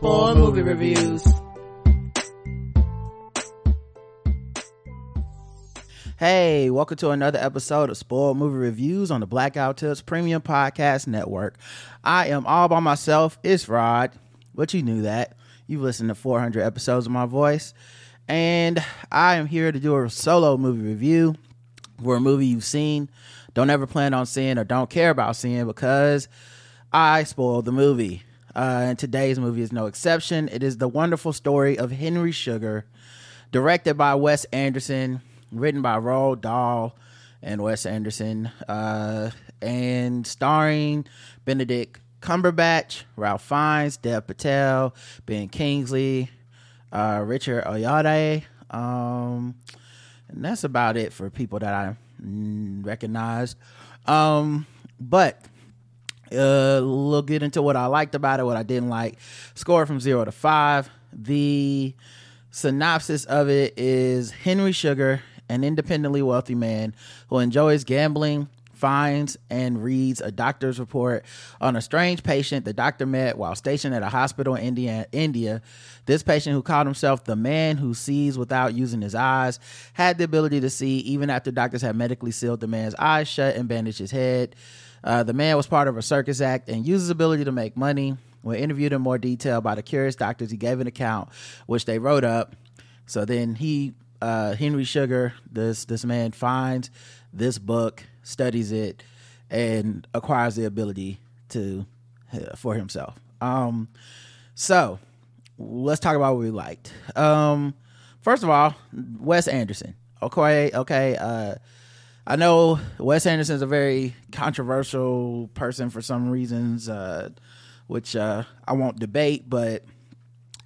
Spoil movie reviews. Hey, welcome to another episode of Spoiled Movie Reviews on the Blackout Tips Premium Podcast Network. I am all by myself. It's Rod, but you knew that. You've listened to 400 episodes of my voice. And I am here to do a solo movie review for a movie you've seen, don't ever plan on seeing, or don't care about seeing because I spoiled the movie. Uh, and today's movie is no exception. It is the wonderful story of Henry Sugar, directed by Wes Anderson, written by Roald Dahl and Wes Anderson, uh, and starring Benedict Cumberbatch, Ralph Fiennes, Dev Patel, Ben Kingsley, uh, Richard Ayoade, um, and that's about it for people that I mm, recognize. Um, but uh, we'll get into what I liked about it, what I didn't like. Score from zero to five. The synopsis of it is Henry Sugar, an independently wealthy man who enjoys gambling, finds and reads a doctor's report on a strange patient the doctor met while stationed at a hospital in India. India. This patient, who called himself the man who sees without using his eyes, had the ability to see even after doctors had medically sealed the man's eyes shut and bandaged his head. Uh, the man was part of a circus act and used his ability to make money. When interviewed in more detail by the curious doctors, he gave an account which they wrote up. So then he, uh, Henry Sugar, this this man finds this book, studies it, and acquires the ability to uh, for himself. Um, so let's talk about what we liked. Um, first of all, Wes Anderson. Okay, okay. Uh, I know Wes Anderson is a very controversial person for some reasons, uh, which uh, I won't debate, but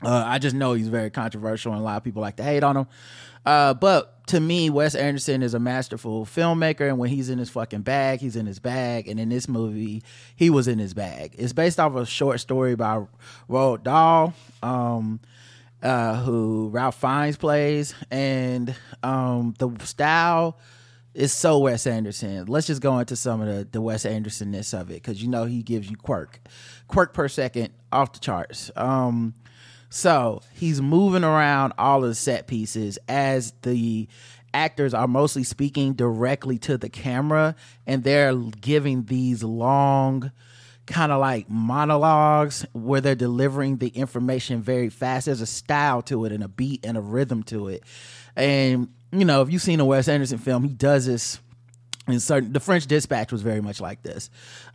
uh, I just know he's very controversial and a lot of people like to hate on him. Uh, but to me, Wes Anderson is a masterful filmmaker, and when he's in his fucking bag, he's in his bag. And in this movie, he was in his bag. It's based off a short story by Roald Dahl, um, uh, who Ralph Fiennes plays, and um, the style is so Wes Anderson. Let's just go into some of the, the Wes Andersonness of it because you know he gives you quirk, quirk per second off the charts. Um, so he's moving around all of the set pieces as the actors are mostly speaking directly to the camera and they're giving these long kind of like monologues where they're delivering the information very fast. There's a style to it and a beat and a rhythm to it. And you know, if you've seen a Wes Anderson film, he does this in certain the French Dispatch was very much like this.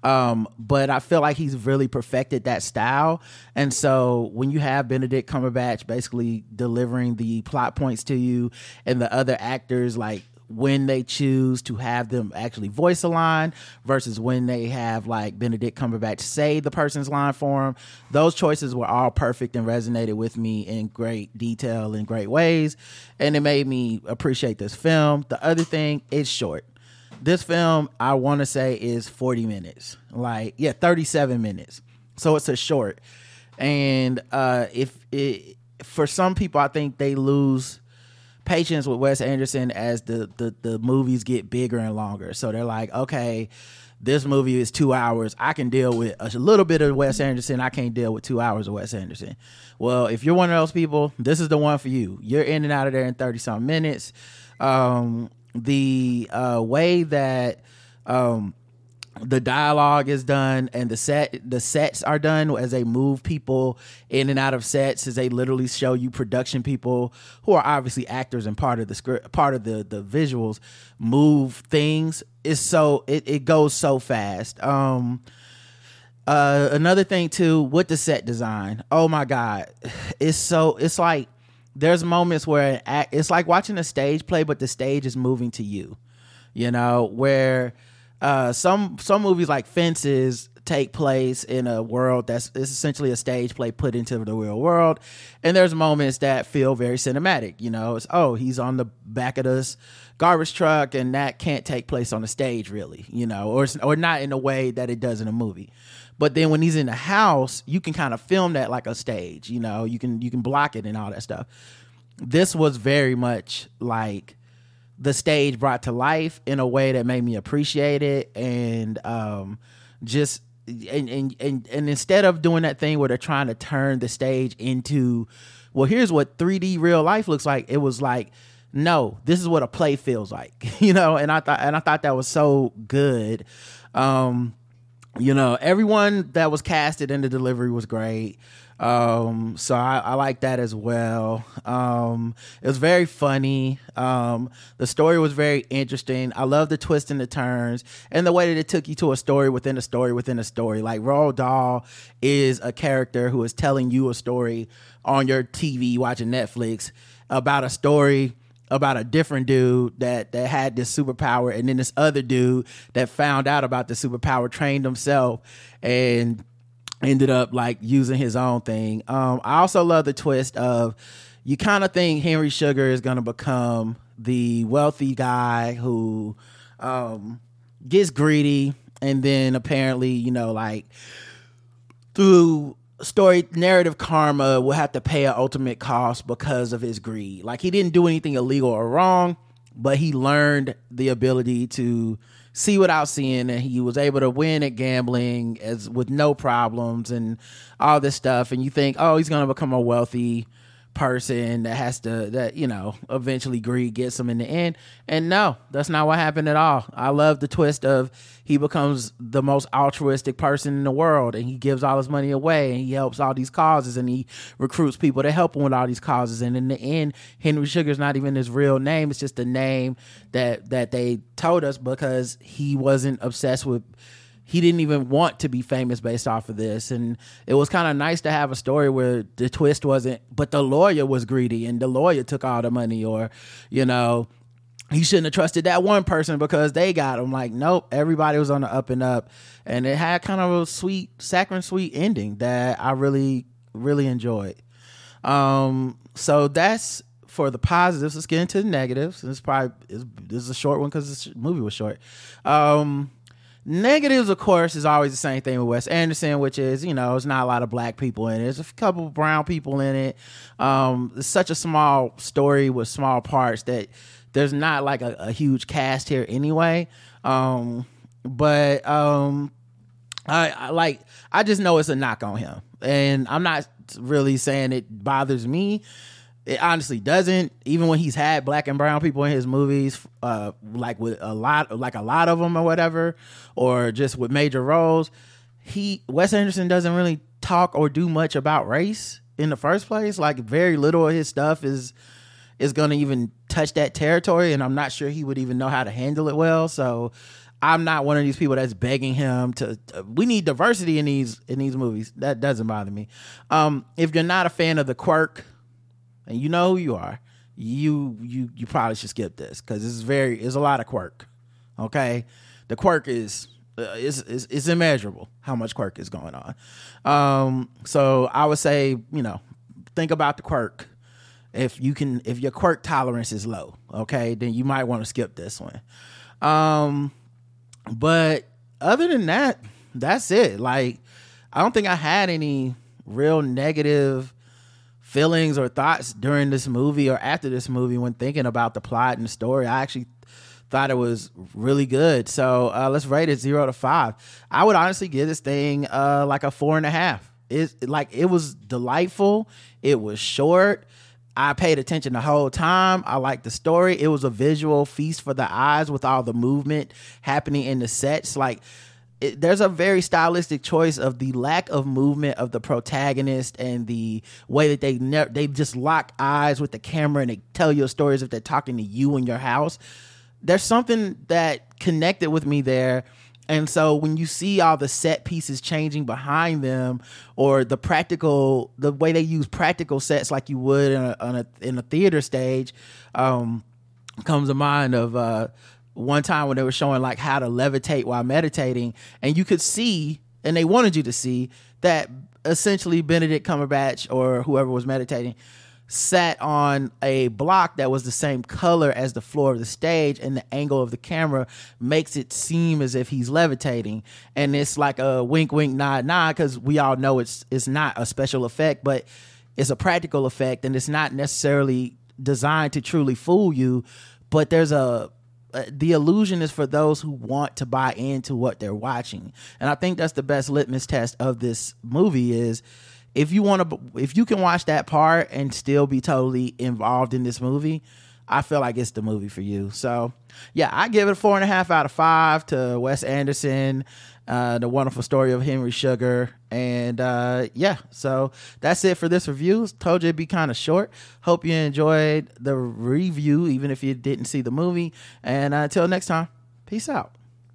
Um, but I feel like he's really perfected that style. And so when you have Benedict Cumberbatch basically delivering the plot points to you and the other actors like when they choose to have them actually voice a line versus when they have like Benedict Cumberbatch say the person's line for them. Those choices were all perfect and resonated with me in great detail in great ways. And it made me appreciate this film. The other thing, it's short this film I want to say is 40 minutes. Like, yeah, 37 minutes. So it's a short. And uh if it for some people I think they lose patience with Wes Anderson as the the the movies get bigger and longer. So they're like, okay, this movie is two hours. I can deal with a little bit of Wes Anderson. I can't deal with two hours of Wes Anderson. Well, if you're one of those people, this is the one for you. You're in and out of there in 30 some minutes. Um, the uh, way that um, the dialogue is done and the set the sets are done as they move people in and out of sets as they literally show you production people who are obviously actors and part of the script part of the the visuals move things it's so it, it goes so fast um uh another thing too with the set design oh my god it's so it's like there's moments where it's like watching a stage play, but the stage is moving to you. You know, where uh, some some movies like Fences take place in a world that's it's essentially a stage play put into the real world. And there's moments that feel very cinematic. You know, it's oh, he's on the back of this garbage truck, and that can't take place on the stage, really. You know, or or not in a way that it does in a movie. But then when he's in the house, you can kind of film that like a stage. You know, you can you can block it and all that stuff. This was very much like the stage brought to life in a way that made me appreciate it. And um, just and, and and and instead of doing that thing where they're trying to turn the stage into well here's what 3D real life looks like it was like no this is what a play feels like you know? And I thought and I thought that was so good. Um you know everyone that was casted in the delivery was great um, so I, I like that as well. Um, it was very funny. Um, the story was very interesting. I love the twists and the turns and the way that it took you to a story within a story within a story. Like Roald Dahl is a character who is telling you a story on your TV watching Netflix about a story about a different dude that that had this superpower and then this other dude that found out about the superpower trained himself and ended up like using his own thing. Um, I also love the twist of you kind of think Henry Sugar is going to become the wealthy guy who um, gets greedy, and then apparently, you know, like through story narrative karma will have to pay an ultimate cost because of his greed. Like he didn't do anything illegal or wrong, but he learned the ability to see without seeing and he was able to win at gambling as with no problems and all this stuff. And you think oh he's going to become a wealthy person that has to that you know eventually greed gets him in the end. And no that's not what happened at all. I love the twist of he becomes the most altruistic person in the world and he gives all his money away and he helps all these causes and he recruits people to help him with all these causes. And in the end henry sugar's not even his real name. It's just a name that that they told us because he wasn't obsessed with he didn't even want to be famous based off of this. And it was kind of nice to have a story where the twist wasn't but the lawyer was greedy and the lawyer took all the money or you know he shouldn't have trusted that one person because they got him. Like nope everybody was on the up and up. And it had kind of a sweet saccharine sweet ending that i really really enjoyed. Um so that's for the positives. Let's get into the negatives. This is probably this is a short one because this movie was short. Um Negatives, of course, is always the same thing with Wes Anderson, which is you know, it's not a lot of black people in it. There's a couple brown people in it. Um, it's such a small story with small parts that there's not like a, a huge cast here anyway. Um, but um, I, I like I just know it's a knock on him, and I'm not really saying it bothers me it honestly doesn't. Even when he's had black and brown people in his movies, uh, like with a lot, like a lot of them or whatever, or just with major roles, he Wes Anderson doesn't really talk or do much about race in the first place. Like very little of his stuff is is going to even touch that territory, and I'm not sure he would even know how to handle it well. So I'm not one of these people that's begging him to, to, we need diversity in these in these movies. That doesn't bother me. Um, if you're not a fan of the quirk and you know who you are, you you you probably should skip this because it's very it's a lot of quirk. Okay, the quirk is uh, is, is immeasurable how much quirk is going on. Um, so I would say you know think about the quirk. If you can, if your quirk tolerance is low, okay, then you might want to skip this one. Um, but other than that, that's it. Like I don't think I had any real negative feelings or thoughts during this movie or after this movie when thinking about the plot and the story. I actually thought it was really good. So uh, let's rate it zero to five. I would honestly give this thing uh, like a four and a half. It like it was delightful. It was short. I paid attention the whole time. I liked the story. It was a visual feast for the eyes with all the movement happening in the sets. Like it, there's a very stylistic choice of the lack of movement of the protagonist and the way that they ne- they just lock eyes with the camera and they tell you stories if they're talking to you in your house. There's something that connected with me there. And so when you see all the set pieces changing behind them, or the practical, the way they use practical sets like you would in a, a in a theater stage, um, comes to mind of uh, one time when they were showing like how to levitate while meditating, and you could see and they wanted you to see that essentially Benedict Cumberbatch or whoever was meditating sat on a block that was the same color as the floor of the stage and the angle of the camera makes it seem as if he's levitating. And it's like a wink wink nod nod because we all know it's it's not a special effect but it's a practical effect and it's not necessarily designed to truly fool you but there's a uh, the illusion is for those who want to buy into what they're watching. And i think that's the best litmus test of this movie is if you want to if you can watch that part and still be totally involved in this movie i feel like it's the movie for you. So yeah i give it four and a half out of five to wes anderson uh, the wonderful story of henry sugar and uh, yeah so that's it for this review. Told you it'd be kind of short. Hope you enjoyed the review even if you didn't see the movie. And uh, until next time peace out